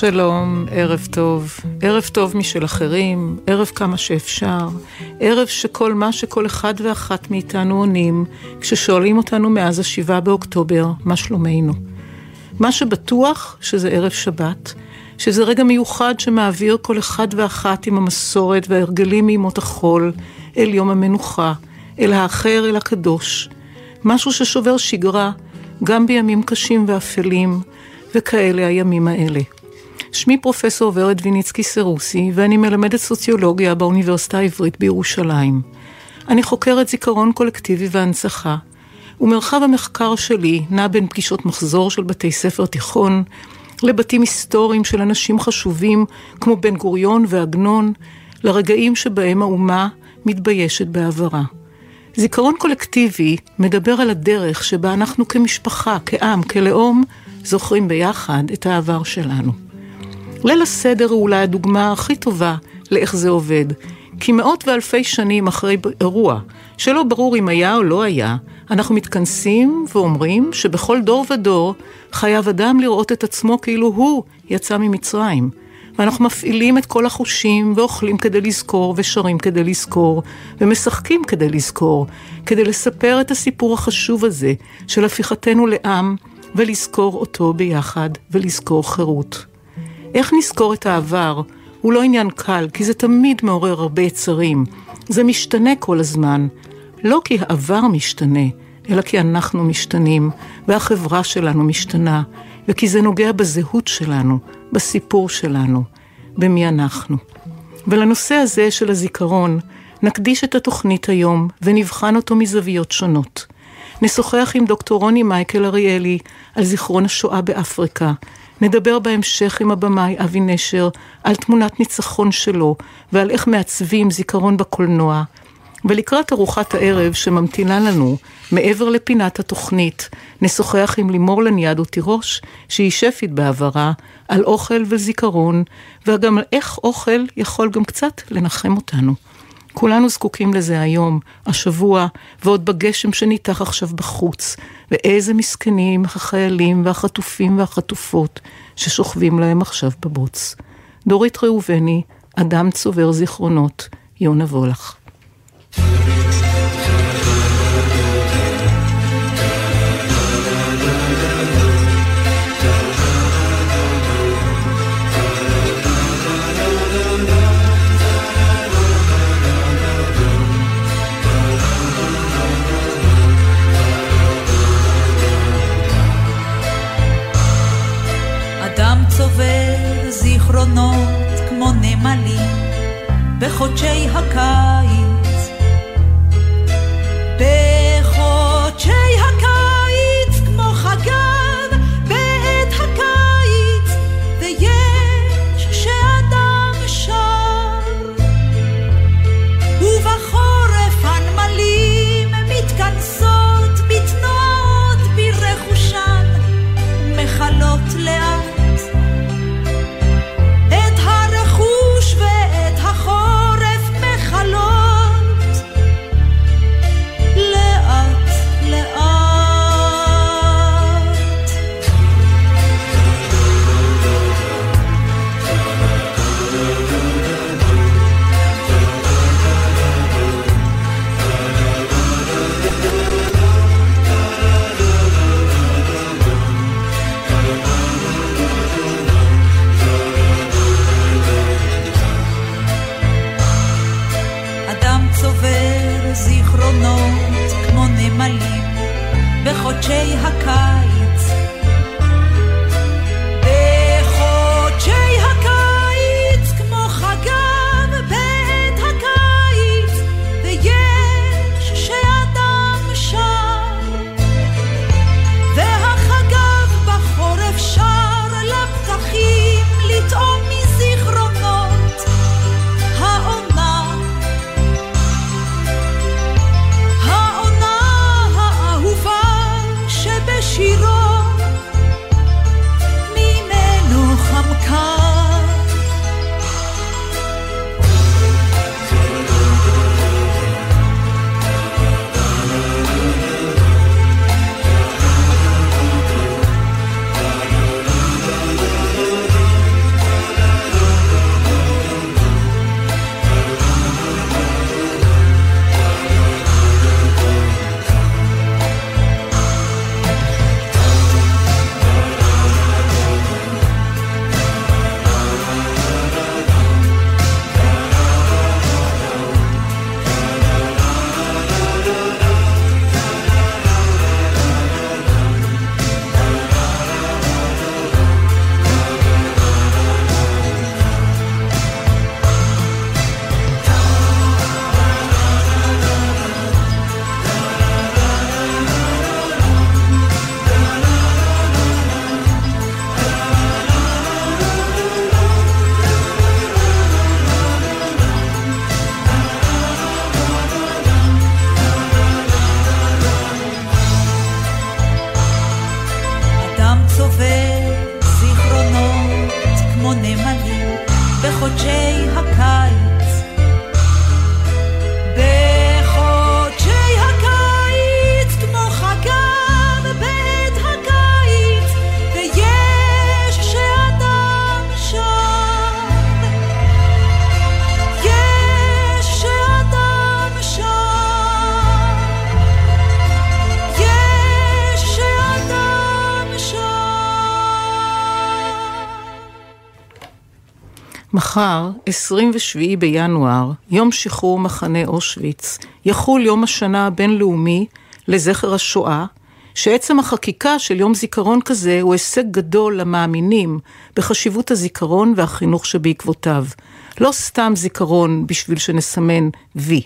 שלום, ערב טוב. ערב טוב משל אחרים, ערב כמה שאפשר. ערב שכל מה שכל אחד ואחת מאיתנו עונים, כששואלים אותנו מאז השבעה באוקטובר, מה שלומנו. מה שבטוח שזה ערב שבת, שזה רגע מיוחד שמעביר כל אחד ואחת עם המסורת וההרגלים מימות החול אל יום המנוחה, אל האחר, אל הקדוש. משהו ששובר שגרה, גם בימים קשים ואפלים, וכאלה הימים האלה. שמי פרופסור ורד ויניצקי סרוסי, ואני מלמדת סוציולוגיה באוניברסיטה העברית בירושלים. אני חוקרת זיכרון קולקטיבי והנצחה, ומרחב המחקר שלי נע בין פגישות מחזור של בתי ספר תיכון, לבתים היסטוריים של אנשים חשובים כמו בן גוריון ועגנון, לרגעים שבהם האומה מתביישת בעברה. זיכרון קולקטיבי מדבר על הדרך שבה אנחנו כמשפחה, כעם, כלאום, זוכרים ביחד את העבר שלנו. ליל הסדר הוא אולי הדוגמה הכי טובה לאיך זה עובד, כי מאות ואלפי שנים אחרי אירוע, שלא ברור אם היה או לא היה, אנחנו מתכנסים ואומרים שבכל דור ודור חייב אדם לראות את עצמו כאילו הוא יצא ממצרים. ואנחנו מפעילים את כל החושים, ואוכלים כדי לזכור, ושרים כדי לזכור, ומשחקים כדי לזכור, כדי לספר את הסיפור החשוב הזה של הפיכתנו לעם, ולזכור אותו ביחד, ולזכור חירות. איך נזכור את העבר הוא לא עניין קל, כי זה תמיד מעורר הרבה יצרים. זה משתנה כל הזמן. לא כי העבר משתנה, אלא כי אנחנו משתנים, והחברה שלנו משתנה, וכי זה נוגע בזהות שלנו, בסיפור שלנו, במי אנחנו. ולנושא הזה של הזיכרון, נקדיש את התוכנית היום ונבחן אותו מזוויות שונות. נשוחח עם דוקטור רוני מייקל אריאלי על זיכרון השואה באפריקה. נדבר בהמשך עם הבמאי אבי נשר על תמונת ניצחון שלו ועל איך מעצבים זיכרון בקולנוע. ולקראת ארוחת הערב שממתינה לנו, מעבר לפינת התוכנית, נשוחח עם לימור לניאדו תירוש, שהיא שפית בעברה, על אוכל וזיכרון, וגם על איך אוכל יכול גם קצת לנחם אותנו. כולנו זקוקים לזה היום, השבוע, ועוד בגשם שניתח עכשיו בחוץ, ואיזה מסכנים החיילים והחטופים והחטופות ששוכבים להם עכשיו בבוץ. דורית ראובני, אדם צובר זיכרונות, יונה וולך. זיכרונות כמו נמלים בחודשי הקיץ מחר, 27 בינואר, יום שחרור מחנה אושוויץ, יחול יום השנה הבינלאומי לזכר השואה, שעצם החקיקה של יום זיכרון כזה הוא הישג גדול למאמינים בחשיבות הזיכרון והחינוך שבעקבותיו. לא סתם זיכרון בשביל שנסמן וי.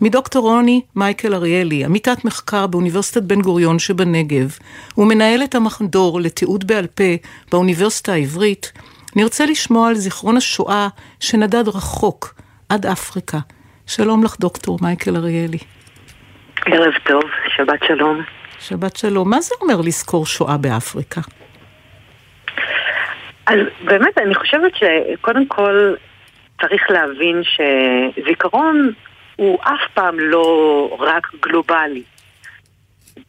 מדוקטור רוני מייקל אריאלי, עמיתת מחקר באוניברסיטת בן גוריון שבנגב, ומנהל את המחדור לתיעוד בעל פה באוניברסיטה העברית, נרצה לשמוע על זיכרון השואה שנדד רחוק עד אפריקה. שלום לך, דוקטור מייקל אריאלי. ערב טוב, שבת שלום. שבת שלום. מה זה אומר לזכור שואה באפריקה? אז באמת, אני חושבת שקודם כל צריך להבין שזיכרון הוא אף פעם לא רק גלובלי.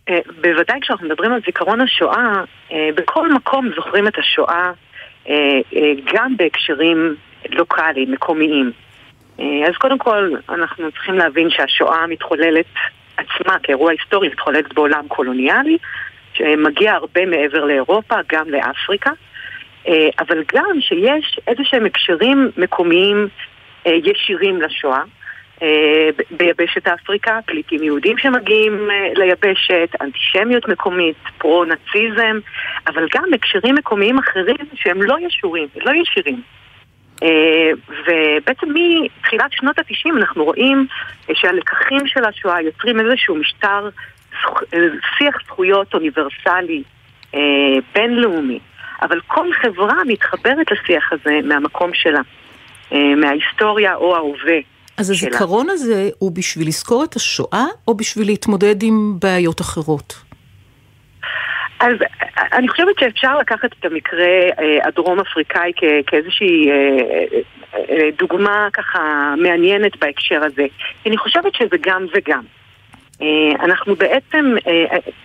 אה, בוודאי כשאנחנו מדברים על זיכרון השואה, אה, בכל מקום זוכרים את השואה אה, גם בהקשרים לוקאליים, מקומיים. אז קודם כל, אנחנו צריכים להבין שהשואה מתחוללת עצמה כאירוע היסטורי, מתחוללת בעולם קולוניאלי, שמגיע הרבה מעבר לאירופה, גם לאפריקה, אבל גם שיש איזה שהם הקשרים מקומיים ישירים לשואה. אה, ביבשת אפריקה, פליטים יהודים שמגיעים אה, ליבשת, אנטישמיות מקומית, פרו-נאציזם, אבל גם הקשרים מקומיים אחרים שהם לא ישורים, לא ישירים. אה, ובעצם מתחילת שנות התשעים אנחנו רואים שהלקחים של השואה יוצרים איזשהו משטר שיח זכויות אוניברסלי בינלאומי, אבל כל חברה מתחברת לשיח הזה מהמקום שלה, מההיסטוריה או ההווה. אז הזיכרון הזה הוא בשביל לזכור את השואה, או בשביל להתמודד עם בעיות אחרות? אז אני חושבת שאפשר לקחת את המקרה אה, הדרום אפריקאי כאיזושהי אה, אה, דוגמה ככה מעניינת בהקשר הזה. אני חושבת שזה גם וגם. אנחנו בעצם,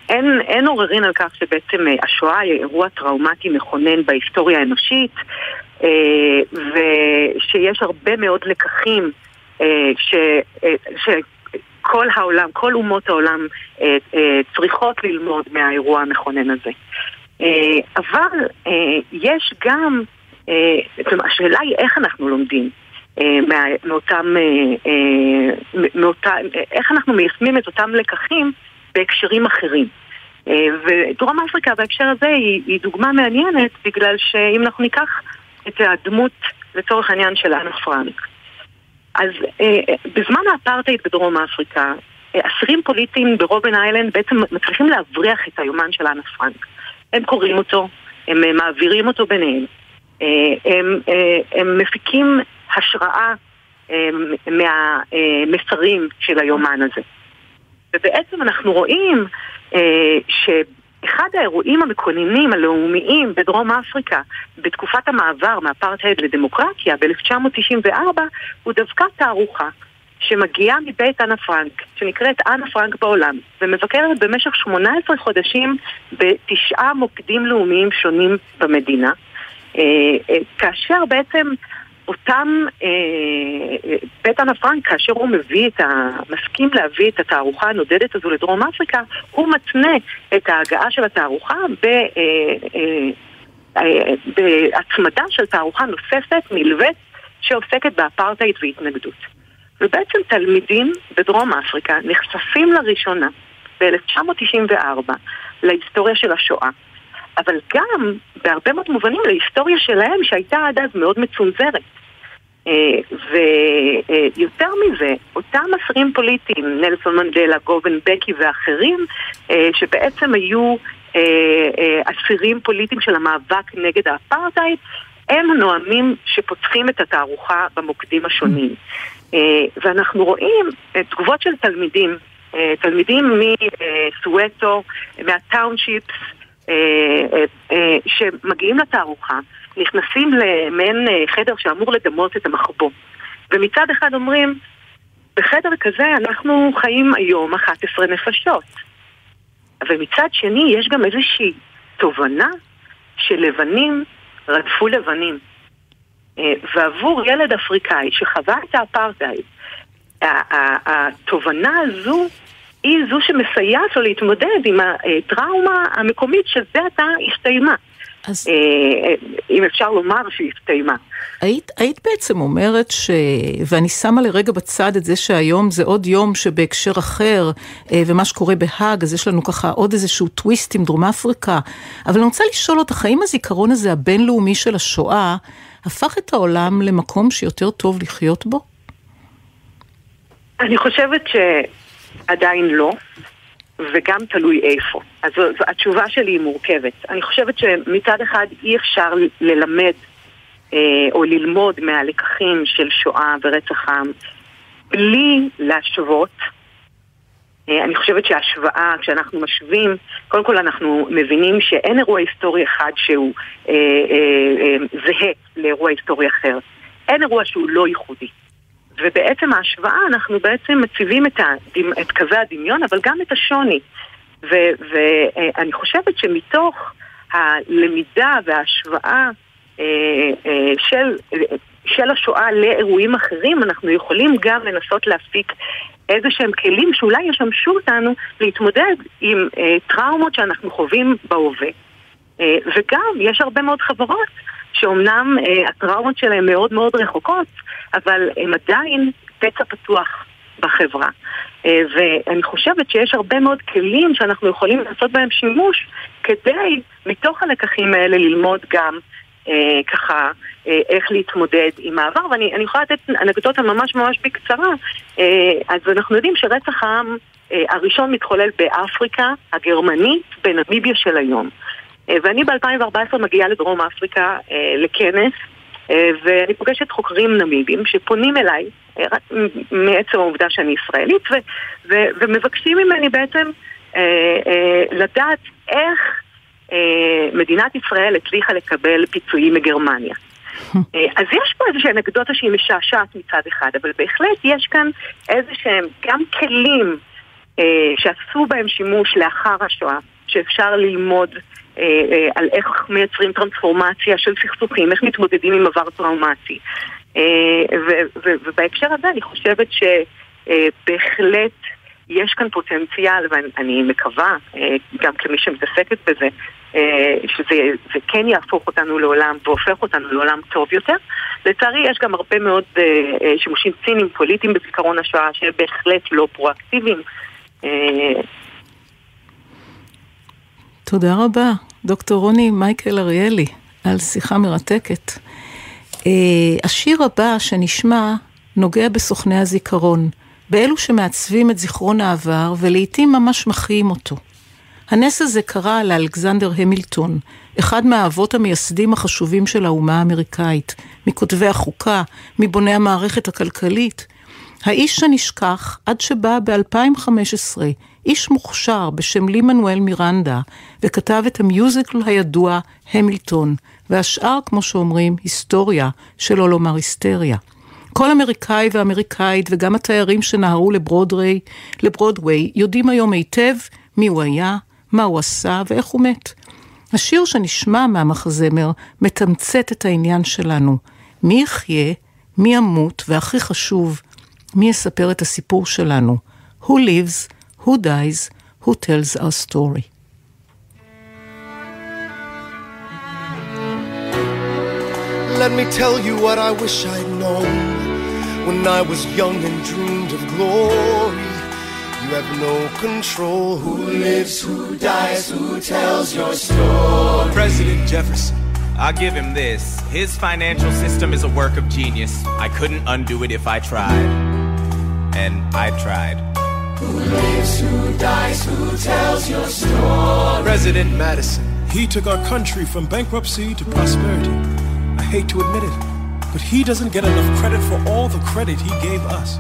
אין, אין עוררין על כך שבעצם השואה היא אירוע טראומטי מכונן בהיסטוריה האנושית, ושיש הרבה מאוד לקחים אה, ש... אה, שכל העולם, כל אומות העולם אה, צריכות ללמוד מהאירוע המכונן הזה. אבל יש גם, השאלה היא איך אנחנו לומדים. מאותם, מאותה, איך אנחנו מיישמים את אותם לקחים בהקשרים אחרים. ודרום אפריקה בהקשר הזה היא, היא דוגמה מעניינת בגלל שאם אנחנו ניקח את הדמות לצורך העניין של אנה פרנק, אז אה, בזמן האפרטהייד בדרום אפריקה, אה, אסירים פוליטיים ברובן איילנד בעצם מצליחים להבריח את היומן של אנה פרנק. הם קוראים אותו, הם אה, מעבירים אותו ביניהם, אה, הם, הם מפיקים השראה אה, מהמסרים של היומן הזה. ובעצם אנחנו רואים אה, ש... אחד האירועים המקוננים הלאומיים בדרום אפריקה בתקופת המעבר מאפרטהייד לדמוקרטיה ב-1994 הוא דווקא תערוכה שמגיעה מבית אנה פרנק, שנקראת אנה פרנק בעולם, ומבקרת במשך 18 חודשים בתשעה מוקדים לאומיים שונים במדינה, אה, אה, כאשר בעצם אותם, אה, בית אנה פרנק, כאשר הוא מביא את ה... מסכים להביא את התערוכה הנודדת הזו לדרום אפריקה, הוא מתנה את ההגעה של התערוכה ב... אה, אה, אה, בהצמדה של תערוכה נוספת, מלווה, שעוסקת באפרטהייד והתנגדות. ובעצם תלמידים בדרום אפריקה נחשפים לראשונה ב-1994 להיסטוריה של השואה. אבל גם בהרבה מאוד מובנים להיסטוריה שלהם שהייתה עד אז מאוד מצונזרת. אה, ויותר מזה, אותם אסירים פוליטיים, נלסון מנדלה, גובן בקי ואחרים, אה, שבעצם היו אה, אסירים פוליטיים של המאבק נגד האפרטהייד, הם הנואמים שפותחים את התערוכה במוקדים השונים. ואנחנו רואים תגובות של תלמידים, תלמידים מסואטו, מהטאונשיפס, שמגיעים לתערוכה נכנסים למעין אה, חדר שאמור לדמות את המחבוא. ומצד אחד אומרים, בחדר כזה אנחנו חיים היום 11 נפשות. אבל מצד שני יש גם איזושהי תובנה שלבנים רדפו לבנים. אה, ועבור ילד אפריקאי שחווה את האפרטהייד, התובנה הזו היא זו שמסייעת לו להתמודד עם הטראומה המקומית שזה עתה הסתיימה. אז- אה, אם אפשר לומר שהיא הסתיימה. היית, היית בעצם אומרת ש... ואני שמה לרגע בצד את זה שהיום זה עוד יום שבהקשר אחר, אה, ומה שקורה בהאג, אז יש לנו ככה עוד איזשהו טוויסט עם דרום אפריקה. אבל אני רוצה לשאול אותך, האם הזיכרון הזה הבינלאומי של השואה, הפך את העולם למקום שיותר טוב לחיות בו? אני חושבת שעדיין לא, וגם תלוי איפה. אז זו, זו, התשובה שלי היא מורכבת. אני חושבת שמצד אחד אי אפשר ללמד אה, או ללמוד מהלקחים של שואה ורצח עם בלי להשוות. אה, אני חושבת שההשוואה, כשאנחנו משווים, קודם כל אנחנו מבינים שאין אירוע היסטורי אחד שהוא אה, אה, אה, זהה לאירוע היסטורי אחר. אין אירוע שהוא לא ייחודי. ובעצם ההשוואה, אנחנו בעצם מציבים את, הדמ... את קווי הדמיון, אבל גם את השוני. ואני חושבת שמתוך הלמידה וההשוואה אה, אה, של, של השואה לאירועים אחרים, אנחנו יכולים גם לנסות להפיק איזה שהם כלים שאולי ישמשו אותנו להתמודד עם אה, טראומות שאנחנו חווים בהווה. אה, וגם יש הרבה מאוד חברות שאומנם אה, הטראומות שלהן מאוד מאוד רחוקות, אבל הן עדיין פצע פתוח בחברה. אה, ואני חושבת שיש הרבה מאוד כלים שאנחנו יכולים לעשות בהם שימוש כדי, מתוך הלקחים האלה, ללמוד גם אה, ככה אה, איך להתמודד עם העבר. ואני יכולה לתת אנקדוטה ממש ממש בקצרה. אה, אז אנחנו יודעים שרצח העם אה, הראשון מתחולל באפריקה הגרמנית, בנמיביה של היום. אה, ואני ב-2014 מגיעה לדרום אפריקה אה, לכנס, אה, ואני פוגשת חוקרים נמיבים שפונים אליי, מעצם העובדה שאני ישראלית, ו- ו- ומבקשים ממני בעצם לדעת איך מדינת ישראל הצליחה לקבל פיצויים מגרמניה. אז יש פה איזושהי אנקדוטה שהיא משעשעת מצד אחד, אבל בהחלט יש כאן איזה שהם גם כלים אה, שעשו בהם שימוש לאחר השואה, שאפשר ללמוד על איך מייצרים טרנספורמציה של סכסוכים, איך מתמודדים עם עבר טראומטי. אה, ובהקשר הזה אני חושבת שבהחלט יש כאן פוטנציאל, ואני מקווה, אה, גם כמי שמתעסקת בזה, אה, שזה זה כן יהפוך אותנו לעולם והופך אותנו לעולם טוב יותר. לצערי יש גם הרבה מאוד אה, אה, שימושים ציניים פוליטיים בזיכרון השואה שהם בהחלט לא פרואקטיביים. תודה רבה, דוקטור רוני מייקל אריאלי, על שיחה מרתקת. אה, השיר הבא שנשמע נוגע בסוכני הזיכרון, באלו שמעצבים את זיכרון העבר ולעיתים ממש מחיים אותו. הנס הזה קרה לאלכזנדר המילטון, אחד מהאבות המייסדים החשובים של האומה האמריקאית, מכותבי החוקה, מבוני המערכת הכלכלית. האיש שנשכח עד שבא ב-2015 איש מוכשר בשם לי מנואל מירנדה, וכתב את המיוזיקל הידוע המילטון, והשאר, כמו שאומרים, היסטוריה, שלא לומר היסטריה. כל אמריקאי ואמריקאית וגם התיירים שנהרו לברודרי, לברודוויי יודעים היום היטב מי הוא היה, מה הוא עשה ואיך הוא מת. השיר שנשמע מהמחזמר מתמצת את העניין שלנו. מי יחיה, מי ימות, והכי חשוב, מי יספר את הסיפור שלנו? Who lives, who dies, who tells our story. Let me tell you what I wish I'd known when I was young and dreamed of glory. You have no control. Who lives, who dies, who tells your story? President Jefferson. I'll give him this. His financial system is a work of genius. I couldn't undo it if I tried. And I tried. Who lives, who dies, who tells your story? President Madison. He took our country from bankruptcy to prosperity. I hate to admit it, but he doesn't get enough credit for all the credit he gave us.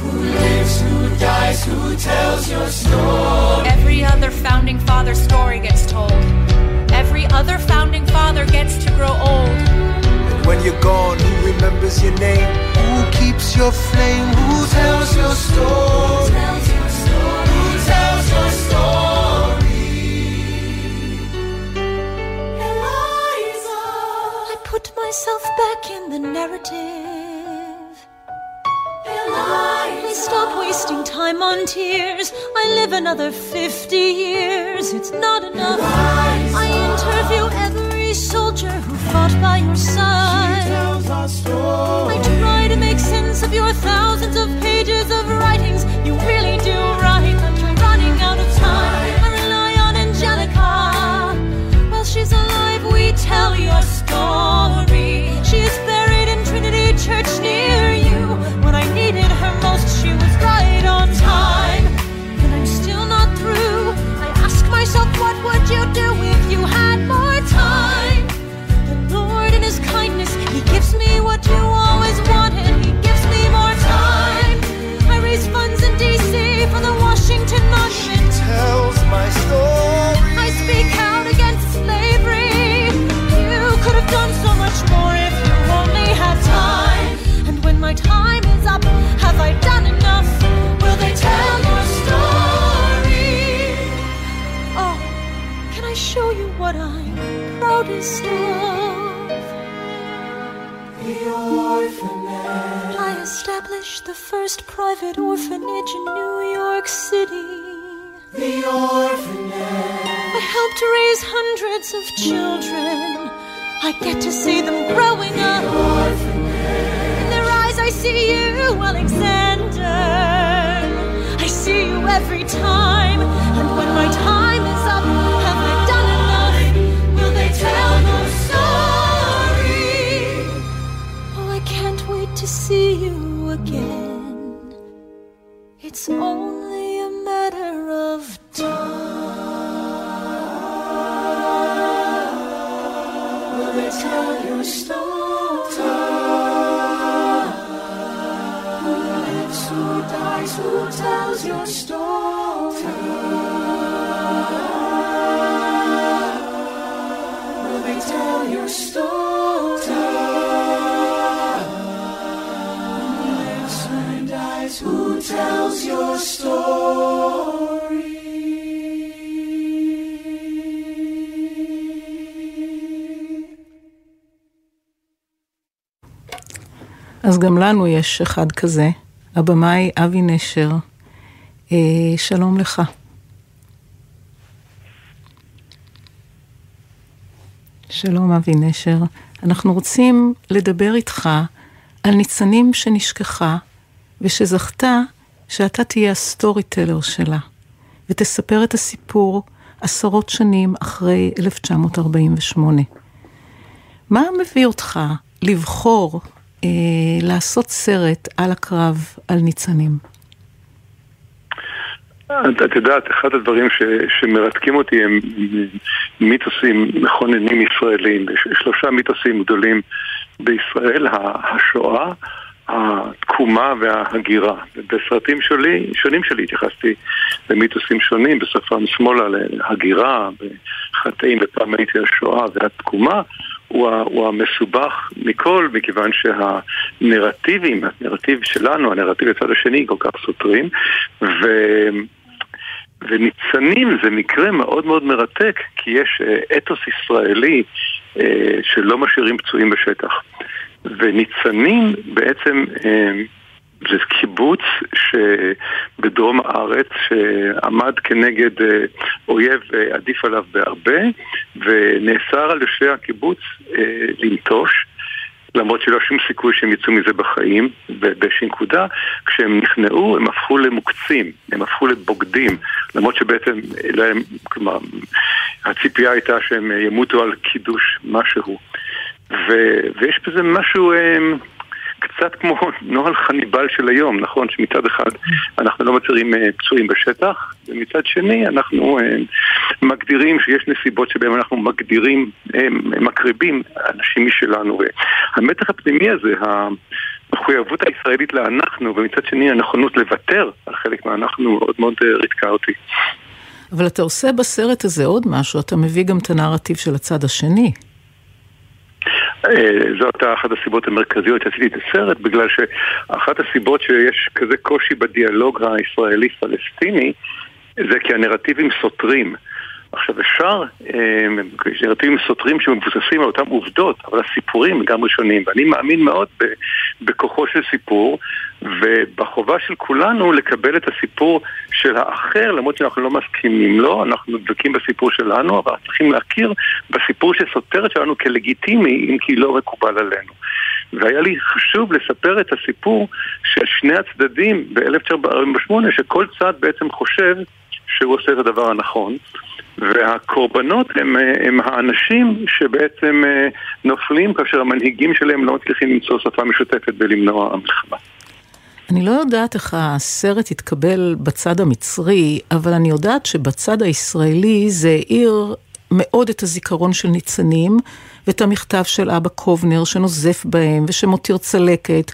Who lives, who dies, who tells your story? Every other founding father story gets told. Every other founding father gets to grow old. And when you're gone, who remembers your name? Who keeps your flame? Who tells your story? Who tells your myself back in the narrative. I stop wasting time on tears. I live another 50 years. It's not enough. I interview every soldier who fought by your side. I try to make sense of your thousands of dies, who tells your story? אז גם לנו יש אחד כזה, הבמאי אבי נשר. אה, שלום לך. שלום אבי נשר. אנחנו רוצים לדבר איתך על ניצנים שנשכחה ושזכתה שאתה תהיה ה storyteller שלה ותספר את הסיפור עשרות שנים אחרי 1948. מה מביא אותך לבחור אה, לעשות סרט על הקרב על ניצנים? את, את יודעת, אחד הדברים ש, שמרתקים אותי הם מיתוסים מכוננים ישראלים. יש שלושה מיתוסים גדולים בישראל, השואה, התקומה וההגירה. בסרטים שלי, שונים שלי התייחסתי למיתוסים שונים, בשפם שמאלה להגירה, בחטאים ופעם הייתי השואה והתקומה. הוא, הוא המסובך מכל, מכיוון שהנרטיבים, הנרטיב שלנו, הנרטיב לצד השני, כל כך סותרים, ו... וניצנים זה מקרה מאוד מאוד מרתק, כי יש אתוס ישראלי שלא משאירים פצועים בשטח. וניצנים בעצם זה קיבוץ שבדרום הארץ שעמד כנגד אויב עדיף עליו בהרבה ונאסר על יושבי הקיבוץ לנטוש למרות שלא שום סיכוי שהם יצאו מזה בחיים ובאיזושהי נקודה כשהם נכנעו הם הפכו למוקצים, הם הפכו לבוגדים למרות שבעצם להם, כלומר הציפייה הייתה שהם ימותו על קידוש משהו ו, ויש בזה משהו קצת כמו נוהל חניבל של היום, נכון? שמצד אחד אנחנו לא מצהירים פצועים בשטח, ומצד שני אנחנו מגדירים שיש נסיבות שבהן אנחנו מגדירים, מקריבים אנשים משלנו. המתח הפנימי הזה, המחויבות הישראלית לאנחנו, ומצד שני הנכונות לוותר על חלק מהאנחנו מאוד מאוד ריתקה אותי. אבל אתה עושה בסרט הזה עוד משהו, אתה מביא גם את הנרטיב של הצד השני. זו הייתה אחת הסיבות המרכזיות שעשיתי את הסרט, בגלל שאחת הסיבות שיש כזה קושי בדיאלוג הישראלי-פלסטיני זה כי הנרטיבים סותרים. עכשיו אפשר, אה, נרטיבים סותרים שמבוססים על אותם עובדות, אבל הסיפורים גם ראשונים, ואני מאמין מאוד בכוחו של סיפור, ובחובה של כולנו לקבל את הסיפור של האחר, למרות שאנחנו לא מסכימים לו, אנחנו דבקים בסיפור שלנו, אבל צריכים להכיר בסיפור שסותר שלנו כלגיטימי, אם כי לא מקובל עלינו. והיה לי חשוב לספר את הסיפור של שני הצדדים ב-1948, שכל צד בעצם חושב שהוא עושה את הדבר הנכון. והקורבנות הם, הם האנשים שבעצם אה, נופלים כאשר המנהיגים שלהם לא מצליחים למצוא שפה משותפת ולמנוע המלחמה. אני לא יודעת איך הסרט התקבל בצד המצרי, אבל אני יודעת שבצד הישראלי זה העיר מאוד את הזיכרון של ניצנים, ואת המכתב של אבא קובנר שנוזף בהם ושמותיר צלקת,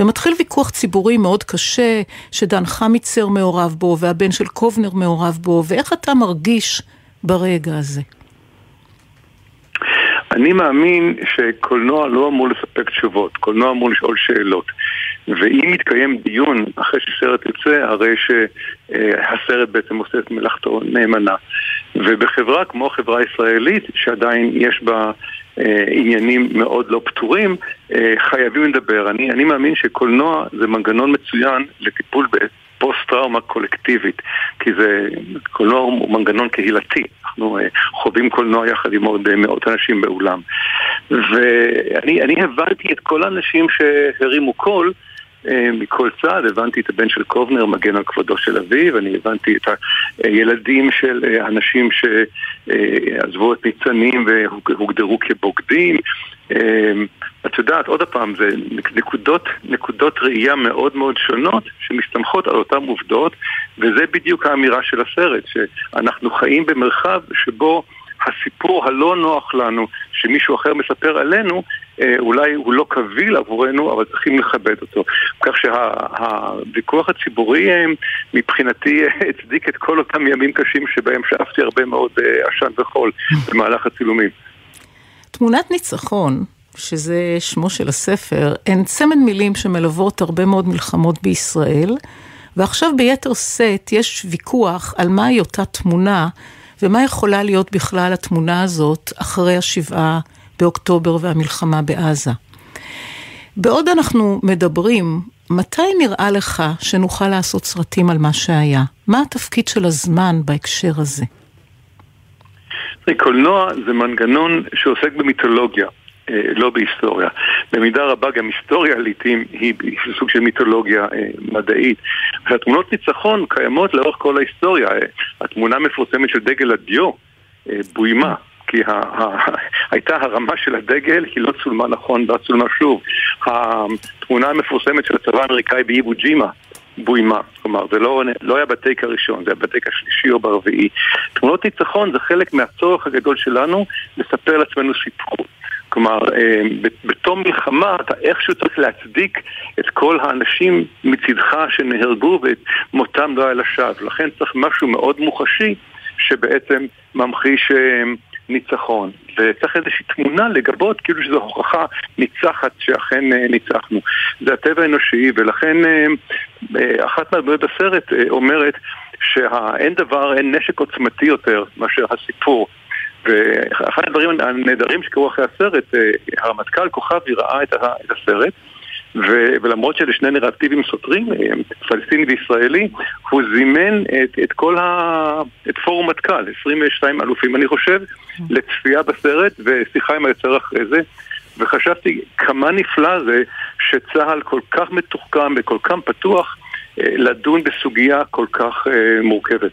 ומתחיל ויכוח ציבורי מאוד קשה, שדן חמיצר מעורב בו, והבן של קובנר מעורב בו, ואיך אתה מרגיש ברגע הזה? אני מאמין שקולנוע לא אמור לספק תשובות, קולנוע אמור לשאול שאלות. ואם יתקיים דיון אחרי שסרט יוצא, הרי שהסרט בעצם עושה את מלאכתו נאמנה. ובחברה כמו החברה הישראלית, שעדיין יש בה אה, עניינים מאוד לא פתורים, אה, חייבים לדבר. אני, אני מאמין שקולנוע זה מנגנון מצוין לטיפול בפוסט-טראומה קולקטיבית, כי זה, קולנוע הוא מנגנון קהילתי. אנחנו אה, חווים קולנוע יחד עם עוד אה, מאות אנשים באולם. ואני הבנתי את כל האנשים שהרימו קול אה, מכל צד, הבנתי את הבן של קובנר מגן על כבודו של אביו, אני הבנתי את הילדים של אנשים שעזבו את ניצנים והוגדרו כבוגדים. אה, את יודעת, עוד פעם, זה נקודות, נקודות ראייה מאוד מאוד שונות שמסתמכות על אותן עובדות, וזה בדיוק האמירה של הסרט, שאנחנו חיים במרחב שבו הסיפור הלא נוח לנו שמישהו אחר מספר עלינו, אה, אולי הוא לא קביל עבורנו, אבל צריכים לכבד אותו. כך שהוויכוח הציבורי אה, מבחינתי אה, הצדיק את כל אותם ימים קשים שבהם שאפתי הרבה מאוד עשן וחול במהלך הצילומים. תמונת ניצחון, שזה שמו של הספר, הן צמד מילים שמלוות הרבה מאוד מלחמות בישראל, ועכשיו ביתר שאת יש ויכוח על מהי אותה תמונה ומה יכולה להיות בכלל התמונה הזאת אחרי השבעה באוקטובר והמלחמה בעזה. בעוד אנחנו מדברים, מתי נראה לך שנוכל לעשות סרטים על מה שהיה? מה התפקיד של הזמן בהקשר הזה? קולנוע זה מנגנון שעוסק במיתולוגיה. אה, לא בהיסטוריה. במידה רבה גם היסטוריה לעיתים היא סוג של מיתולוגיה אה, מדעית. והתמונות ניצחון קיימות לאורך כל ההיסטוריה. אה, התמונה המפורסמת של דגל הדיו בוימה. כי ה- ה- הייתה הרמה של הדגל, היא לא צולמה נכון, לא צולמה שוב. התמונה המפורסמת של הצבא האמריקאי באיבו ג'ימה בוימה. כלומר, זה לא, לא היה בטייק הראשון, זה היה בטייק השלישי או ברביעי. תמונות ניצחון זה חלק מהצורך הגדול שלנו לספר לעצמנו סיפור. כלומר, אה, בתום מלחמה אתה איכשהו צריך להצדיק את כל האנשים מצידך שנהרגו ואת מותם לא היה לשווא. לכן צריך משהו מאוד מוחשי שבעצם ממחיש אה, ניצחון. וצריך איזושהי תמונה לגבות כאילו שזו הוכחה ניצחת שאכן אה, ניצחנו. זה הטבע האנושי ולכן אחת מהדמויות בסרט אומרת שאין דבר, אין נשק עוצמתי יותר מאשר הסיפור. ואחד הדברים הנהדרים שקרו אחרי הסרט, אה, הרמטכ"ל כוכבי ראה את הסרט ו- ולמרות שאלה שני נרטיבים סותרים, אה, פלסטיני וישראלי, הוא זימן את, את כל ה... את פורום מטכ"ל, 22 אלופים אני חושב, לצפייה בסרט ושיחה עם היוצר אחרי זה, וחשבתי כמה נפלא זה שצה"ל כל כך מתוחכם וכל כך פתוח אה, לדון בסוגיה כל כך מורכבת.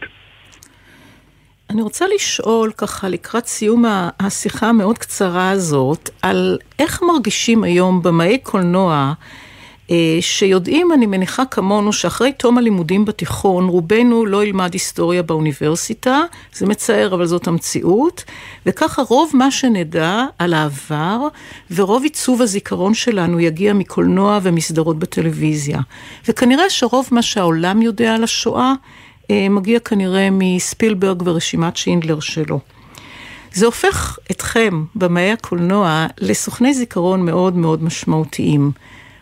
אני רוצה לשאול ככה לקראת סיום השיחה המאוד קצרה הזאת, על איך מרגישים היום במאי קולנוע אה, שיודעים, אני מניחה כמונו, שאחרי תום הלימודים בתיכון, רובנו לא ילמד היסטוריה באוניברסיטה, זה מצער, אבל זאת המציאות, וככה רוב מה שנדע על העבר, ורוב עיצוב הזיכרון שלנו יגיע מקולנוע ומסדרות בטלוויזיה. וכנראה שרוב מה שהעולם יודע על השואה, אה, מגיע כנראה מספילברג ורשימת שינדלר שלו. זה הופך אתכם, במאי הקולנוע, לסוכני זיכרון מאוד מאוד משמעותיים.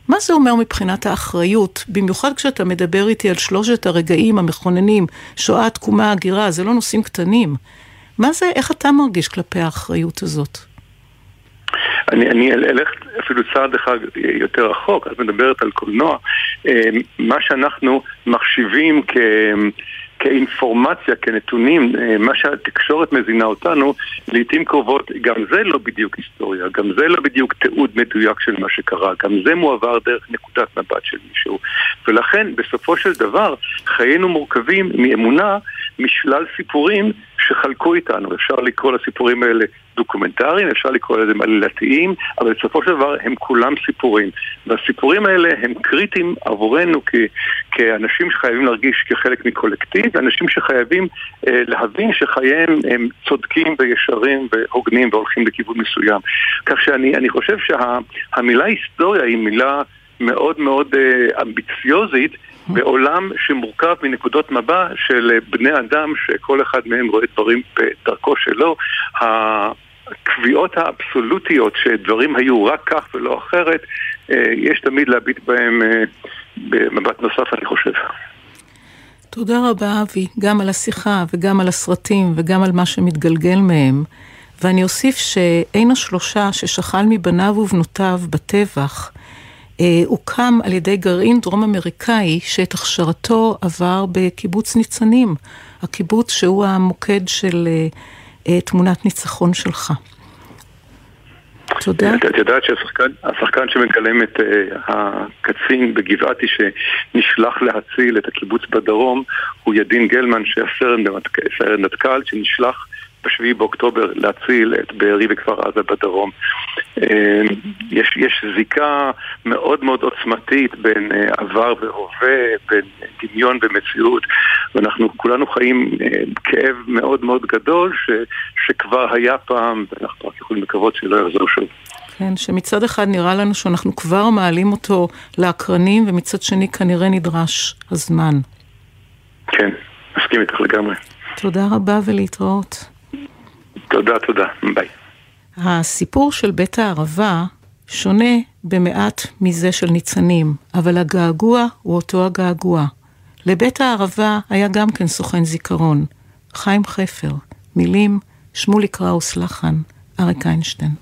מה זה אומר מבחינת האחריות, במיוחד כשאתה מדבר איתי על שלושת הרגעים המכוננים, שואה, תקומה, הגירה, זה לא נושאים קטנים. מה זה, איך אתה מרגיש כלפי האחריות הזאת? אני, אני אלך אפילו צעד אחד יותר רחוק, את מדברת על קולנוע. אה, מה שאנחנו מחשיבים כ... כאינפורמציה, כנתונים, אה, מה שהתקשורת מזינה אותנו, לעיתים קרובות גם זה לא בדיוק היסטוריה, גם זה לא בדיוק תיעוד מדויק של מה שקרה, גם זה מועבר דרך נקודת מבט של מישהו. ולכן, בסופו של דבר, חיינו מורכבים מאמונה משלל סיפורים שחלקו איתנו. אפשר לקרוא לסיפורים האלה דוקומנטריים, אפשר לקרוא לזה עלילתיים, אבל בסופו של דבר הם כולם סיפורים. והסיפורים האלה הם קריטיים עבורנו כ- כאנשים שחייבים להרגיש כחלק מקולקטיב, ואנשים שחייבים אה, להבין שחייהם הם צודקים וישרים והוגנים והולכים לכיוון מסוים. כך שאני חושב שהמילה שה, היסטוריה היא מילה מאוד מאוד אה, אמביציוזית. בעולם שמורכב מנקודות מבע של בני אדם שכל אחד מהם רואה דברים בדרכו שלו. הקביעות האבסולוטיות שדברים היו רק כך ולא אחרת, אה, יש תמיד להביט בהם אה, במבט נוסף, אני חושב. תודה רבה, אבי, גם על השיחה וגם על הסרטים וגם על מה שמתגלגל מהם. ואני אוסיף שאין השלושה ששכל מבניו ובנותיו בטבח, אה, הוקם על ידי גרעין דרום אמריקאי שאת הכשרתו עבר בקיבוץ ניצנים, הקיבוץ שהוא המוקד של אה, תמונת ניצחון שלך. תודה. את יודעת שהשחקן שמגלם את הקצין בגבעתי שנשלח להציל את הקיבוץ בדרום הוא ידין גלמן שהיה סרן מטכ"ל שנשלח בשביעי באוקטובר להציל את בארי וכפר עזה בדרום. אמ, יש, יש זיקה מאוד מאוד עוצמתית בין אה, עבר והווה, בין דמיון ומציאות, ואנחנו כולנו חיים אה, כאב מאוד מאוד גדול ש, שכבר היה פעם, ואנחנו רק יכולים לקוות שלא יחזור שוב. כן, שמצד אחד נראה לנו שאנחנו כבר מעלים אותו לאקרנים, ומצד שני כנראה נדרש הזמן. כן, מסכים איתך לגמרי. תודה רבה ולהתראות. תודה, תודה. ביי. הסיפור של בית הערבה שונה במעט מזה של ניצנים, אבל הגעגוע הוא אותו הגעגוע. לבית הערבה היה גם כן סוכן זיכרון, חיים חפר, מילים, שמולי קראוס לחן, אריק איינשטיין.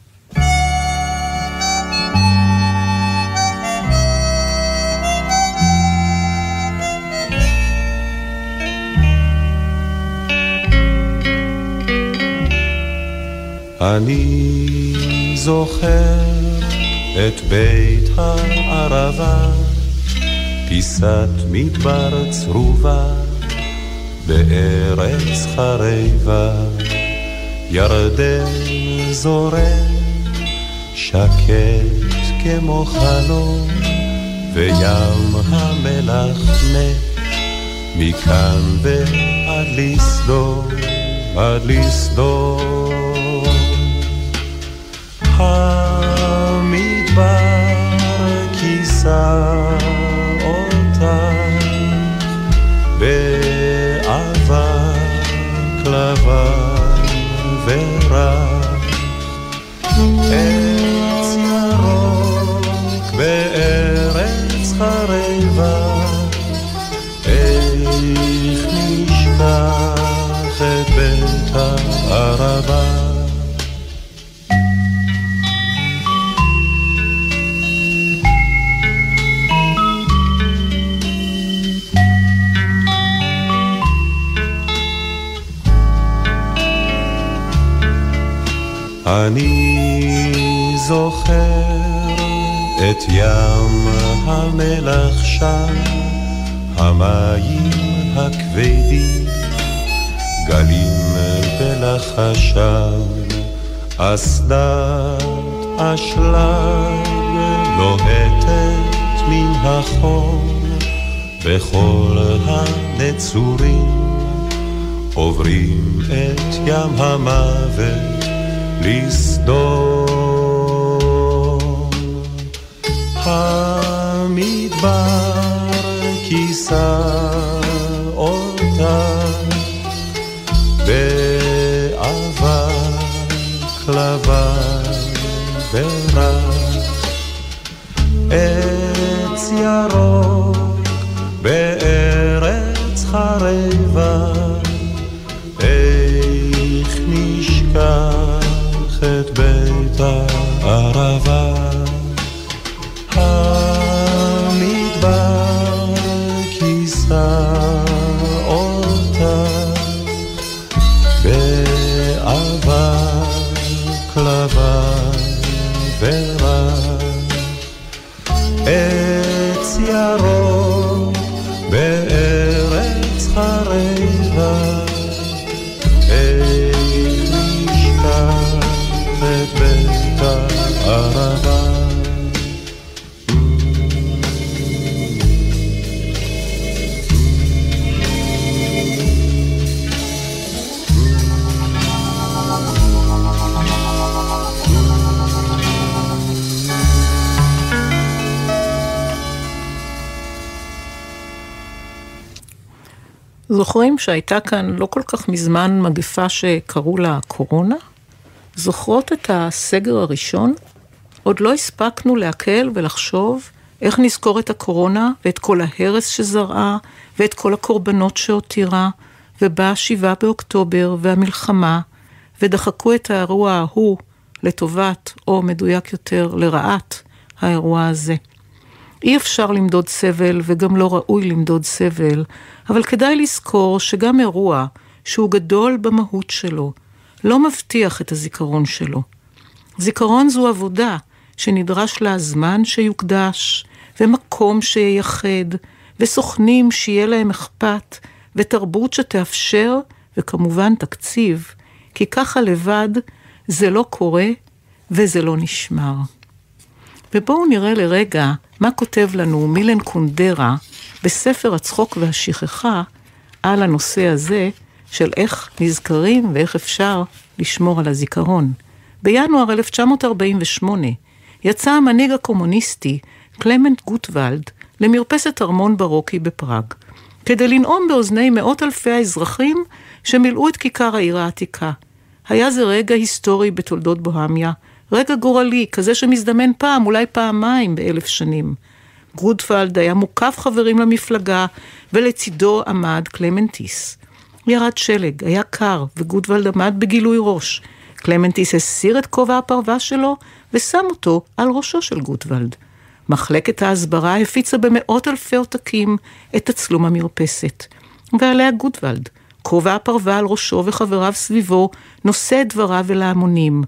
אני זוכר את בית הערבה, פיסת מדבר צרובה, בארץ חרבה, ירדן זורם, שקט כמו חלום, וים המלח מת, מכאן ועד לסדום, עד לסדום. המדבר כיסה אני זוכר את ים המלח שם, המים הכבדים, גלים בלחשם, אסדת אשלג לוהטת מן החום, וכל הנצורים עוברים את ים המוות. לסדום. המדבר כיסה אותה באבק לבן ורק עץ ירוק זוכרים שהייתה כאן לא כל כך מזמן מגפה שקראו לה קורונה? זוכרות את הסגר הראשון? עוד לא הספקנו להקל ולחשוב איך נזכור את הקורונה ואת כל ההרס שזרעה ואת כל הקורבנות שהותירה, ובא שבעה באוקטובר והמלחמה, ודחקו את האירוע ההוא לטובת, או מדויק יותר, לרעת האירוע הזה. אי אפשר למדוד סבל וגם לא ראוי למדוד סבל, אבל כדאי לזכור שגם אירוע שהוא גדול במהות שלו, לא מבטיח את הזיכרון שלו. זיכרון זו עבודה שנדרש לה זמן שיוקדש, ומקום שייחד, וסוכנים שיהיה להם אכפת, ותרבות שתאפשר, וכמובן תקציב, כי ככה לבד זה לא קורה וזה לא נשמר. ובואו נראה לרגע מה כותב לנו מילן קונדרה בספר הצחוק והשכחה על הנושא הזה של איך נזכרים ואיך אפשר לשמור על הזיכרון. בינואר 1948 יצא המנהיג הקומוניסטי קלמנט גוטוולד למרפסת ארמון ברוקי בפראג, כדי לנאום באוזני מאות אלפי האזרחים שמילאו את כיכר העיר העתיקה. היה זה רגע היסטורי בתולדות בוהמיה, רגע גורלי, כזה שמזדמן פעם, אולי פעמיים באלף שנים. גוטוולד היה מוקף חברים למפלגה, ולצידו עמד קלמנטיס. ירד שלג, היה קר, וגוטוולד עמד בגילוי ראש. קלמנטיס הסיר את כובע הפרווה שלו, ושם אותו על ראשו של גוטוולד. מחלקת ההסברה הפיצה במאות אלפי עותקים את תצלום המרפסת. ועליה גוטוולד, כובע הפרווה על ראשו וחבריו סביבו, נושא את דבריו אל ההמונים.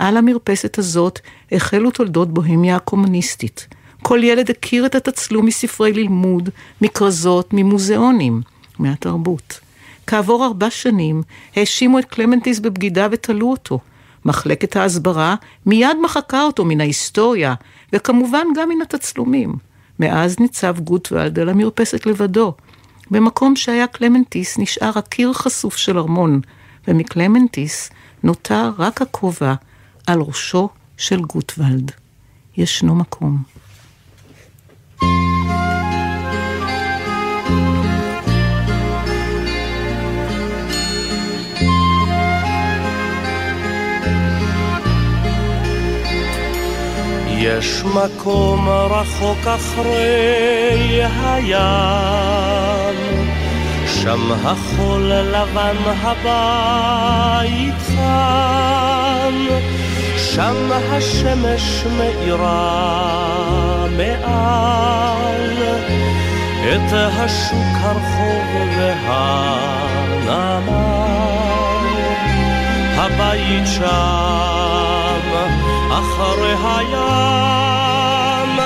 על המרפסת הזאת החלו תולדות בוהמיה הקומוניסטית. כל ילד הכיר את התצלום מספרי לימוד, מכרזות, ממוזיאונים, מהתרבות. כעבור ארבע שנים האשימו את קלמנטיס בבגידה ותלו אותו. מחלקת ההסברה מיד מחקה אותו מן ההיסטוריה, וכמובן גם מן התצלומים. מאז ניצב גוטוולד על המרפסת לבדו. במקום שהיה קלמנטיס נשאר הקיר חשוף של ארמון, ומקלמנטיס נותר רק הכובע על ראשו של גוטוולד. ישנו מקום. יש מקום רחוק אחרי הים, שם החול לבן הבית חם, שם השמש מאירה מעל את השוק הרחוב והנמל. הבית שם אחרי הים,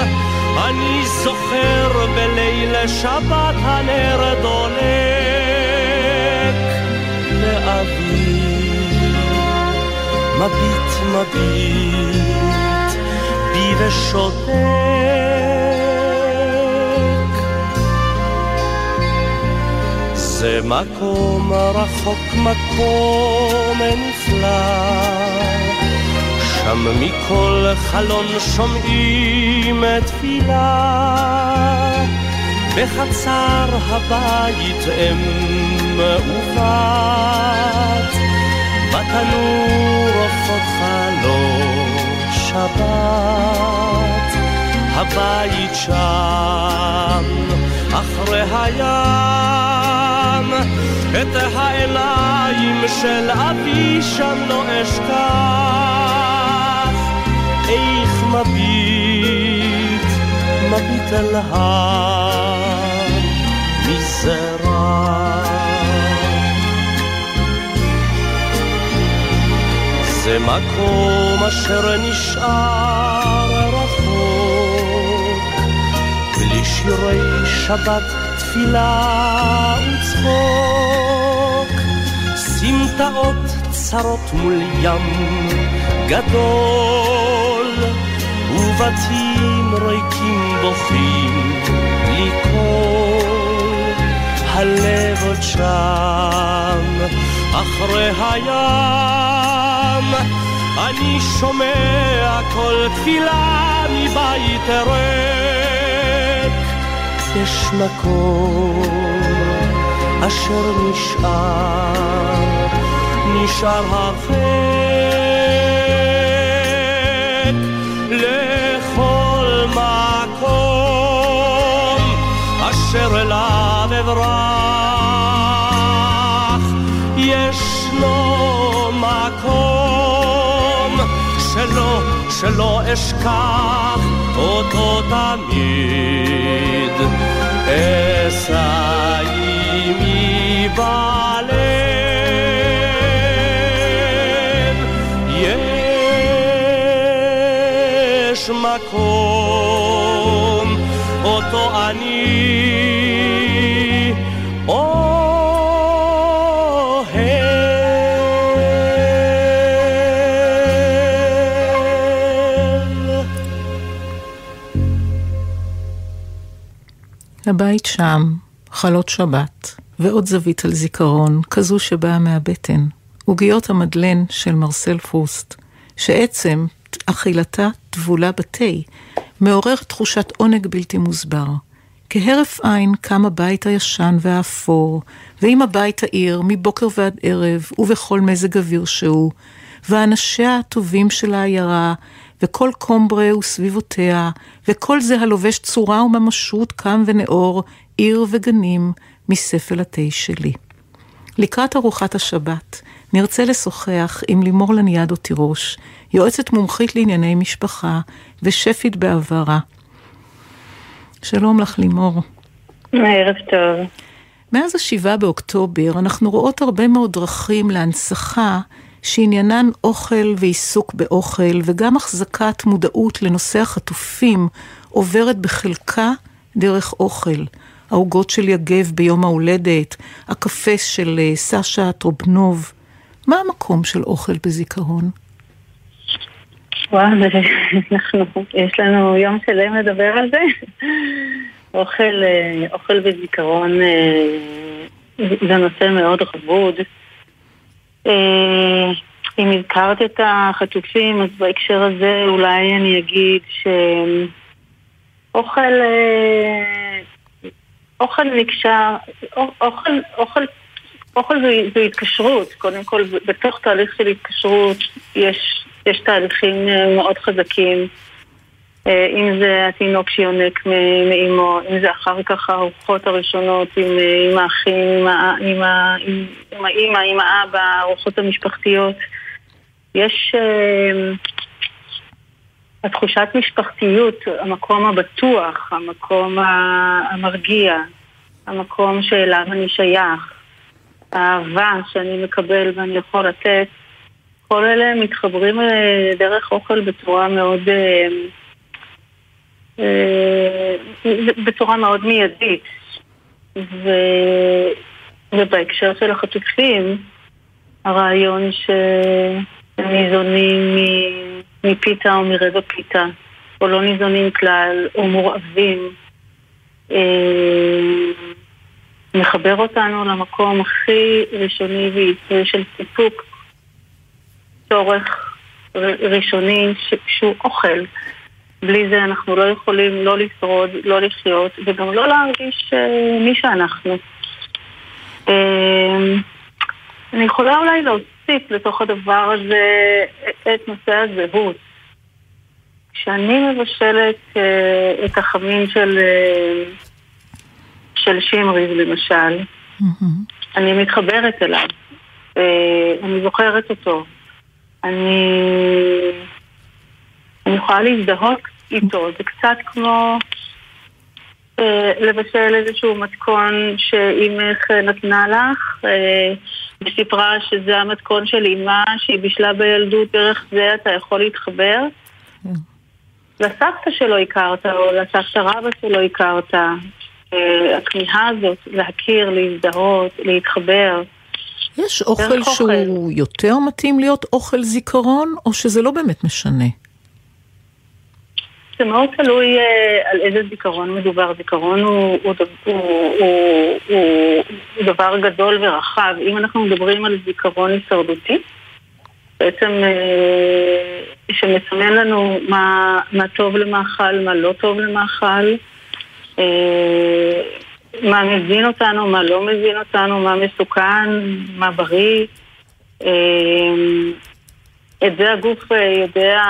אני זוכר בליל שבת הנר דולק מביט מביט בי ושותק. זה מקום רחוק, מקום נפלא. שם מכל חלון שומעים תפילה, בחצר הבית אם מעוות, בתנור עופות חלון שבת. הבית שם, אחרי הים, את העיניים של אבי שם לא אשכח. איך מביט, מביט אל הר, מי גזרה. זה מקום אשר נשאר רחוק, בלי שירי שבת, תפילה וצחוק, סמטאות צרות מול ים גדול, ובתים ריקים בוכים קול, הלב עוד שם, אחרי הים, אני שומע כל תפילה מבית ריק, יש מקום אשר נשאר, נשאר הרחק לכל מקום אשר אליו אברח, ישנו מקום שלא, שלא אשכח אותו תמיד. אשא עימי בלב, יש מקום אותו אני הבית שם, חלות שבת, ועוד זווית על זיכרון, כזו שבאה מהבטן. עוגיות המדלן של מרסל פרוסט, שעצם אכילתה טבולה בתה, מעורר תחושת עונג בלתי מוסבר. כהרף עין קם הבית הישן והאפור, ועם הבית העיר, מבוקר ועד ערב, ובכל מזג אוויר שהוא, ואנשיה הטובים של העיירה, וכל קומברה וסביבותיה, וכל זה הלובש צורה וממשות קם ונאור, עיר וגנים, מספל התה שלי. לקראת ארוחת השבת, נרצה לשוחח עם לימור לניאדו תירוש, יועצת מומחית לענייני משפחה ושפית בעברה. שלום לך, לימור. ערב טוב. מאז השבעה באוקטובר אנחנו רואות הרבה מאוד דרכים להנצחה שעניינן אוכל ועיסוק באוכל וגם החזקת מודעות לנושא החטופים עוברת בחלקה דרך אוכל. העוגות של יגב ביום ההולדת, הקפה של אה, סשה טרובנוב. מה המקום של אוכל בזיכרון? וואו, יש לנו יום שלם לדבר על זה. אוכל, אה, אוכל בזיכרון אה, זה נושא מאוד רבוד. אה, אם הזכרת את החטופים, אז בהקשר הזה אולי אני אגיד שאוכל אה, אוכל נקשר, אוכל, אוכל, אוכל זה, זה התקשרות, קודם כל בתוך תהליך של התקשרות יש, יש תהליכים מאוד חזקים, אם זה התינוק שיונק מאימו, אם זה אחר כך הארוחות הראשונות עם, אה, עם האחים, עם, האימא, עם האבא, הארוחות המשפחתיות. יש אה, התחושת משפחתיות, המקום הבטוח, המקום המרגיע, המקום שאליו אני שייך, האהבה שאני מקבל ואני יכול לתת, כל אלה מתחברים אה, דרך אוכל בצורה מאוד, אה, אה, בצורה מאוד מיידית. ו... ובהקשר של החטופים, הרעיון שהם ניזונים מפיתה או מרבע פיתה, או לא ניזונים כלל, או מורעבים, אה, מחבר אותנו למקום הכי ראשוני וייצוי של סיפוק, צורך ראשוני שהוא אוכל. בלי זה אנחנו לא יכולים לא לשרוד, לא לחיות, וגם לא להרגיש אה, מי שאנחנו. אה, אני יכולה אולי להוסיף לתוך הדבר הזה את נושא הזהות. כשאני מבשלת אה, את החמין של, של שמריז למשל, אני מתחברת אליו, אני זוכרת אותו, אני, אני יכולה להזדהות איתו, זה קצת כמו, אה, לבשל איזשהו מתכון שאימך נתנה לך, אה, וסיפרה שזה המתכון של אימה שהיא בישלה בילדות, דרך זה אתה יכול להתחבר. לסבתא שלא הכרת, או לסבתא רבא שלא הכרת, אה, הכמיהה הזאת להכיר, להזדהות, להתחבר. יש אוכל דרך אוכל. שהוא יותר מתאים להיות אוכל זיכרון, או שזה לא באמת משנה? זה מאוד תלוי אה, על איזה זיכרון מדובר. זיכרון הוא, הוא, הוא, הוא, הוא, הוא דבר גדול ורחב. אם אנחנו מדברים על זיכרון הישרדותי, בעצם אה, שמסמן לנו מה, מה טוב למאכל, מה לא טוב למאכל, אה, מה מזין אותנו, מה לא מזין אותנו, מה מסוכן, מה בריא. את זה הגוף יודע,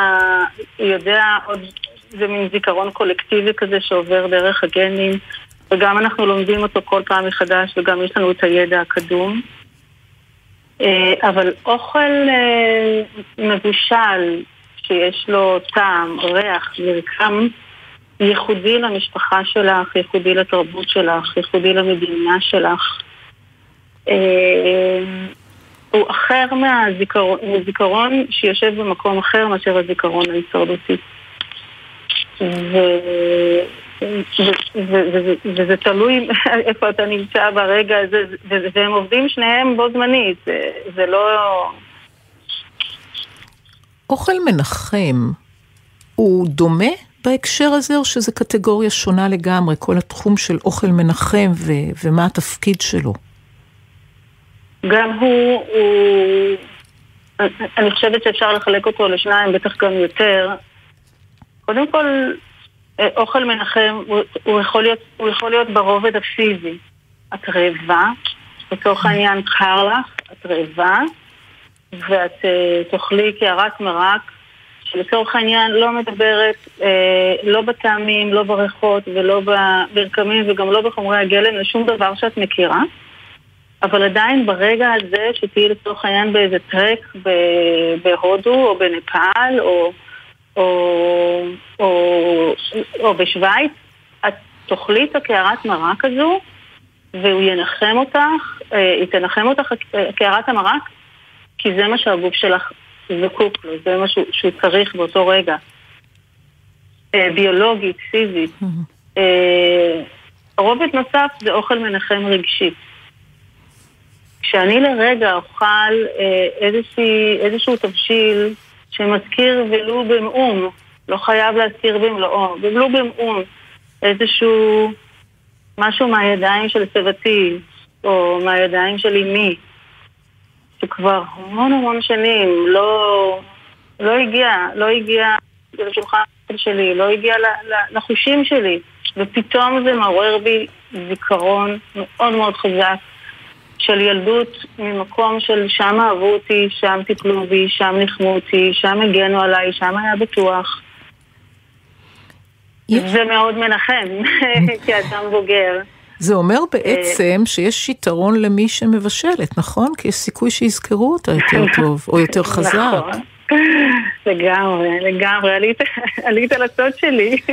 יודע עוד, זה מין זיכרון קולקטיבי כזה שעובר דרך הגנים, וגם אנחנו לומדים אותו כל פעם מחדש, וגם יש לנו את הידע הקדום. אה, אבל אוכל אה, מבושל, שיש לו טעם, ריח, מרקם, ייחודי למשפחה שלך, ייחודי לתרבות שלך, ייחודי למדינה שלך. אה, הוא אחר מהזיכרון, מהזיכרון שיושב במקום אחר מאשר הזיכרון ההישרדותי. וזה תלוי איפה אתה נמצא ברגע הזה, והם עובדים שניהם בו זמנית, זה, זה לא... אוכל מנחם הוא דומה בהקשר הזה, או שזה קטגוריה שונה לגמרי, כל התחום של אוכל מנחם ו- ומה התפקיד שלו? גם הוא, הוא... אני חושבת שאפשר לחלק אותו לשניים, בטח גם יותר. קודם כל, אה, אוכל מנחם, הוא, הוא, יכול להיות, הוא יכול להיות ברובד הפיזי. את רעבה, לצורך העניין קר לך, את רעבה, ואת uh, תאכלי קערת מרק, שלצורך העניין לא מדברת אה, לא בטעמים, לא בריחות ולא במרקמים וגם לא בחומרי הגלם, לשום דבר שאת מכירה. אבל עדיין ברגע הזה שתהיי לצורך העניין באיזה טרק בהודו או בנפאל או, או, או, או בשוויץ, את תאכלי את הקערת מרק הזו והוא ינחם אותך, אה, היא תנחם אותך, קערת המרק, כי זה מה שהגוף שלך זקוק לו, זה מה שהוא, שהוא צריך באותו רגע. אה, ביולוגית, פיזית. אה, רובד נוסף זה אוכל מנחם רגשי. כשאני לרגע אוכל איזשהו תבשיל שמזכיר ולו במאום, לא חייב להזכיר במלואו, ולו במאום, איזשהו משהו מהידיים של סבתי, או מהידיים של אמי, שכבר המון המון שנים לא, לא הגיע, לא הגיע לשולחן שלי, לא הגיע לחושים שלי, ופתאום זה מעורר בי זיכרון מאוד מאוד חזק של ילדות ממקום של שם אהבו אותי, שם טיפלו בי, שם ניחמו אותי, שם הגנו עליי, שם היה בטוח. זה מאוד מנחם, כאדם בוגר. זה אומר בעצם שיש יתרון למי שמבשלת, נכון? כי יש סיכוי שיזכרו אותה יותר טוב, או יותר חזק. נכון. לגמרי, לגמרי, עלית, עלית על הצוד שלי.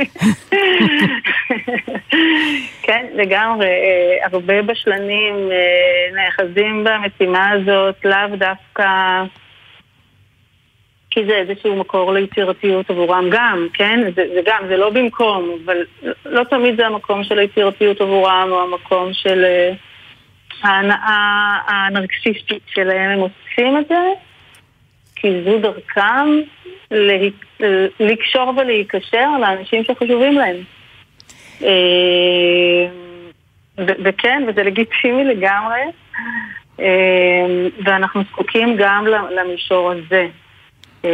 כן, לגמרי, אה, הרבה בשלנים אה, נאחזים במשימה הזאת, לאו דווקא כי זה איזשהו מקור ליצירתיות עבורם גם, כן? זה, זה גם, זה לא במקום, אבל לא תמיד זה המקום של היצירתיות עבורם, או המקום של אה, ההנאה הנרקסיסטית שלהם, הם עושים את זה. כי זו דרכם לה... לקשור ולהיקשר לאנשים שחשובים להם. אה, וכן, וזה לגיטימי לגמרי, אה, ואנחנו זקוקים גם למישור הזה. אה,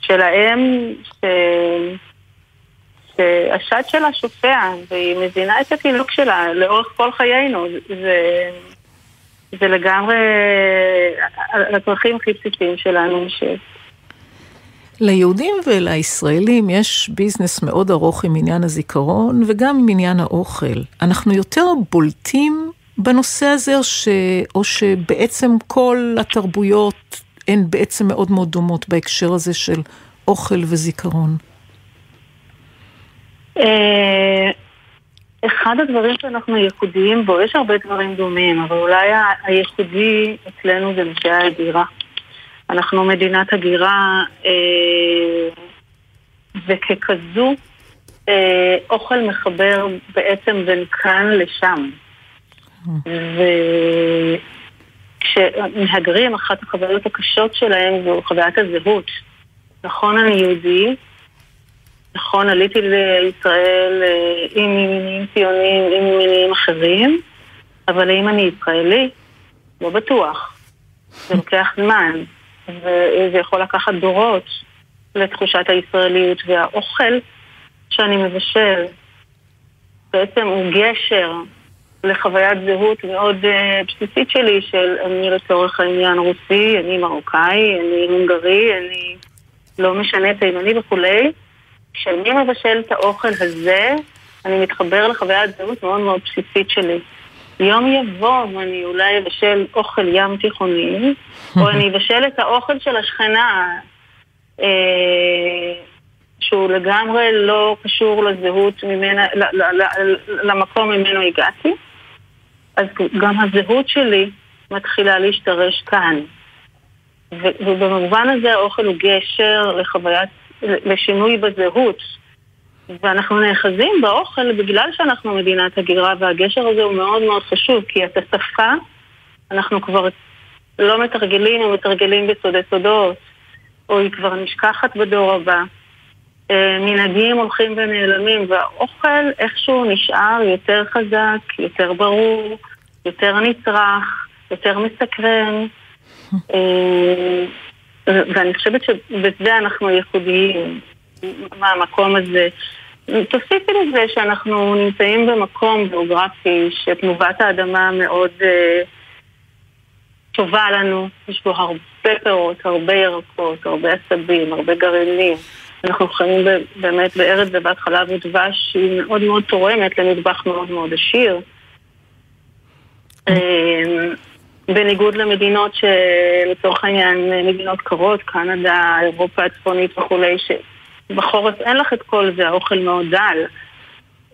שלהם, ש... שהשד שלה שופע, והיא מזינה את התינוק שלה לאורך כל חיינו. זה... זה לגמרי על הצרכים הכי בסיסיים שלנו. ש... ליהודים ולישראלים יש ביזנס מאוד ארוך עם עניין הזיכרון וגם עם עניין האוכל. אנחנו יותר בולטים בנושא הזה, או, ש... או שבעצם כל התרבויות הן בעצם מאוד מאוד דומות בהקשר הזה של אוכל וזיכרון? אחד הדברים שאנחנו ייחודיים בו, יש הרבה דברים דומים, אבל אולי הייחודי אצלנו זה נושא ההגירה. אנחנו מדינת הגירה, אה, וככזו, אה, אוכל מחבר בעצם בין כאן לשם. וכשמהגרים, אחת החוויות הקשות שלהם זו חוויית הזהות. נכון, אני יהודי, נכון, עליתי לישראל אה, עם מינים ציונים, עם מינים אחרים, אבל האם אני ישראלי? לא בטוח. זה לוקח זמן, וזה יכול לקחת דורות לתחושת הישראליות, והאוכל שאני מבשל בעצם הוא גשר לחוויית זהות מאוד uh, בסיסית שלי של אני לצורך העניין רוסי, אני מרוקאי, אני הונגרי, אני לא משנה תימני וכולי. כשאני מבשל את האוכל הזה, אני מתחבר לחוויית זהות מאוד מאוד בסיסית שלי. יום יבוא ואני אולי אבשל אוכל ים תיכוני, או אני אבשל את האוכל של השכנה, אה, שהוא לגמרי לא קשור לזהות ממנה, ל- ל- ל- למקום ממנו הגעתי, אז גם הזהות שלי מתחילה להשתרש כאן. ו- ובמובן הזה האוכל הוא גשר לחוויית, לשינוי בזהות. ואנחנו נאחזים באוכל בגלל שאנחנו מדינת הגירה, והגשר הזה הוא מאוד מאוד חשוב, כי את השפה אנחנו כבר לא מתרגלים או מתרגלים בסודי סודות, או היא כבר נשכחת בדור הבא. אה, מנהגים הולכים ונעלמים, והאוכל איכשהו נשאר יותר חזק, יותר ברור, יותר נצרך, יותר מסקרן. ואני חושבת שבזה אנחנו ייחודיים, מהמקום הזה. תוסיפי לזה שאנחנו נמצאים במקום גיאוגרפי שתנובת האדמה מאוד אה, טובה לנו, יש בו הרבה פירות, הרבה ירקות, הרבה עשבים, הרבה גרעינים. אנחנו חיים באמת בארץ זבת חלב ודבש שהיא מאוד מאוד תורמת למטבח מאוד מאוד עשיר. אה, בניגוד למדינות שלצורך העניין מדינות קרות, קנדה, אירופה הצפונית וכולי, שבחורף אין לך את כל זה, האוכל מאוד דל,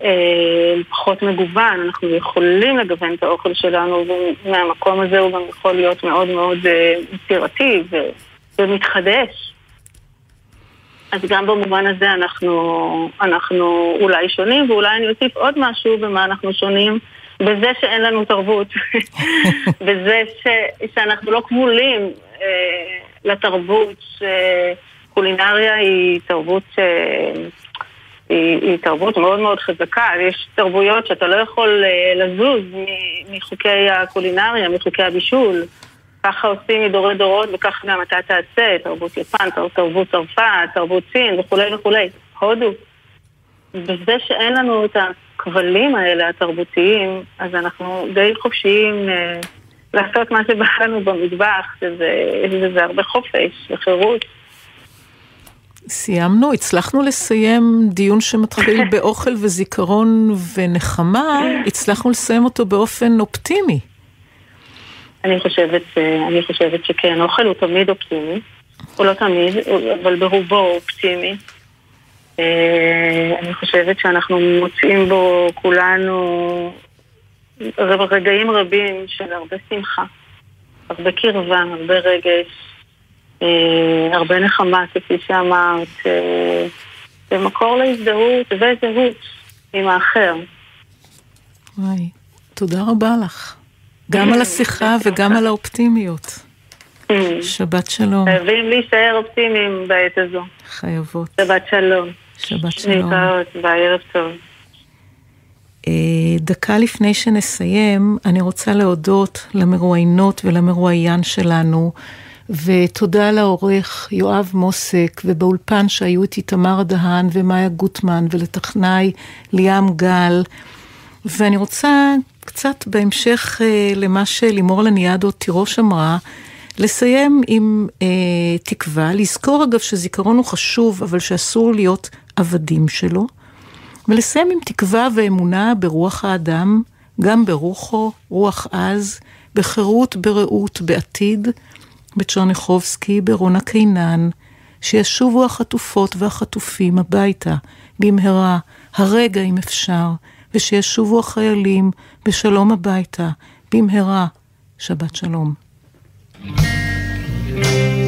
אה, פחות מגוון, אנחנו יכולים לגוון את האוכל שלנו, ומהמקום הזה הוא גם יכול להיות מאוד מאוד אה, יצירתי ומתחדש. אז גם במובן הזה אנחנו, אנחנו אולי שונים, ואולי אני אוסיף עוד משהו במה אנחנו שונים. בזה שאין לנו תרבות, בזה ש, שאנחנו לא כבולים אה, לתרבות, שקולינריה היא תרבות, אה, היא, היא תרבות מאוד מאוד חזקה, יש תרבויות שאתה לא יכול אה, לזוז מחוקי הקולינריה, מחוקי הבישול. ככה עושים מדורי דורות וככה גם אתה תעשה, תרבות יפן, תרבות צרפת, תרבות סין וכולי וכולי, הודו. בזה שאין לנו את הכבלים האלה, התרבותיים, אז אנחנו די חופשיים אה, לעשות מה שבא לנו במטבח, שזה, יש בזה הרבה חופש וחירות. סיימנו, הצלחנו לסיים דיון שמתחיל באוכל וזיכרון ונחמה, הצלחנו לסיים אותו באופן אופטימי. אני חושבת, אה, אני חושבת שכן, אוכל הוא תמיד אופטימי, הוא לא תמיד, אבל ברובו הוא אופטימי. אה, אני חושבת שאנחנו מוצאים בו כולנו רגעים רבים של הרבה שמחה, הרבה קרבה, הרבה רגש, אה, הרבה נחמה, כפי שאמרת, אה, ומקור להזדהות וזהות עם האחר. וואי, תודה רבה לך. גם על השיחה וגם על האופטימיות. שבת שלום. חייבים להישאר אופטימיים בעת הזו. חייבות. שבת שלום. שבת שלום. להתראות, ביי, ערב טוב. אה, דקה לפני שנסיים, אני רוצה להודות למרואיינות ולמרואיין שלנו, ותודה לעורך יואב מוסק, ובאולפן שהיו איתי תמר דהן ומאיה גוטמן, ולטכנאי ליאם גל. ואני רוצה קצת בהמשך אה, למה שלימור לניאדו תירוש אמרה, לסיים עם אה, תקווה, לזכור אגב שזיכרון הוא חשוב, אבל שאסור להיות עבדים שלו, ולסיים עם תקווה ואמונה ברוח האדם, גם ברוחו, רוח עז, בחירות, ברעות, בעתיד, בצ'רניחובסקי, ברונה קינן, שישובו החטופות והחטופים הביתה, במהרה, הרגע אם אפשר, ושישובו החיילים בשלום הביתה, במהרה. שבת שלום. Thank you.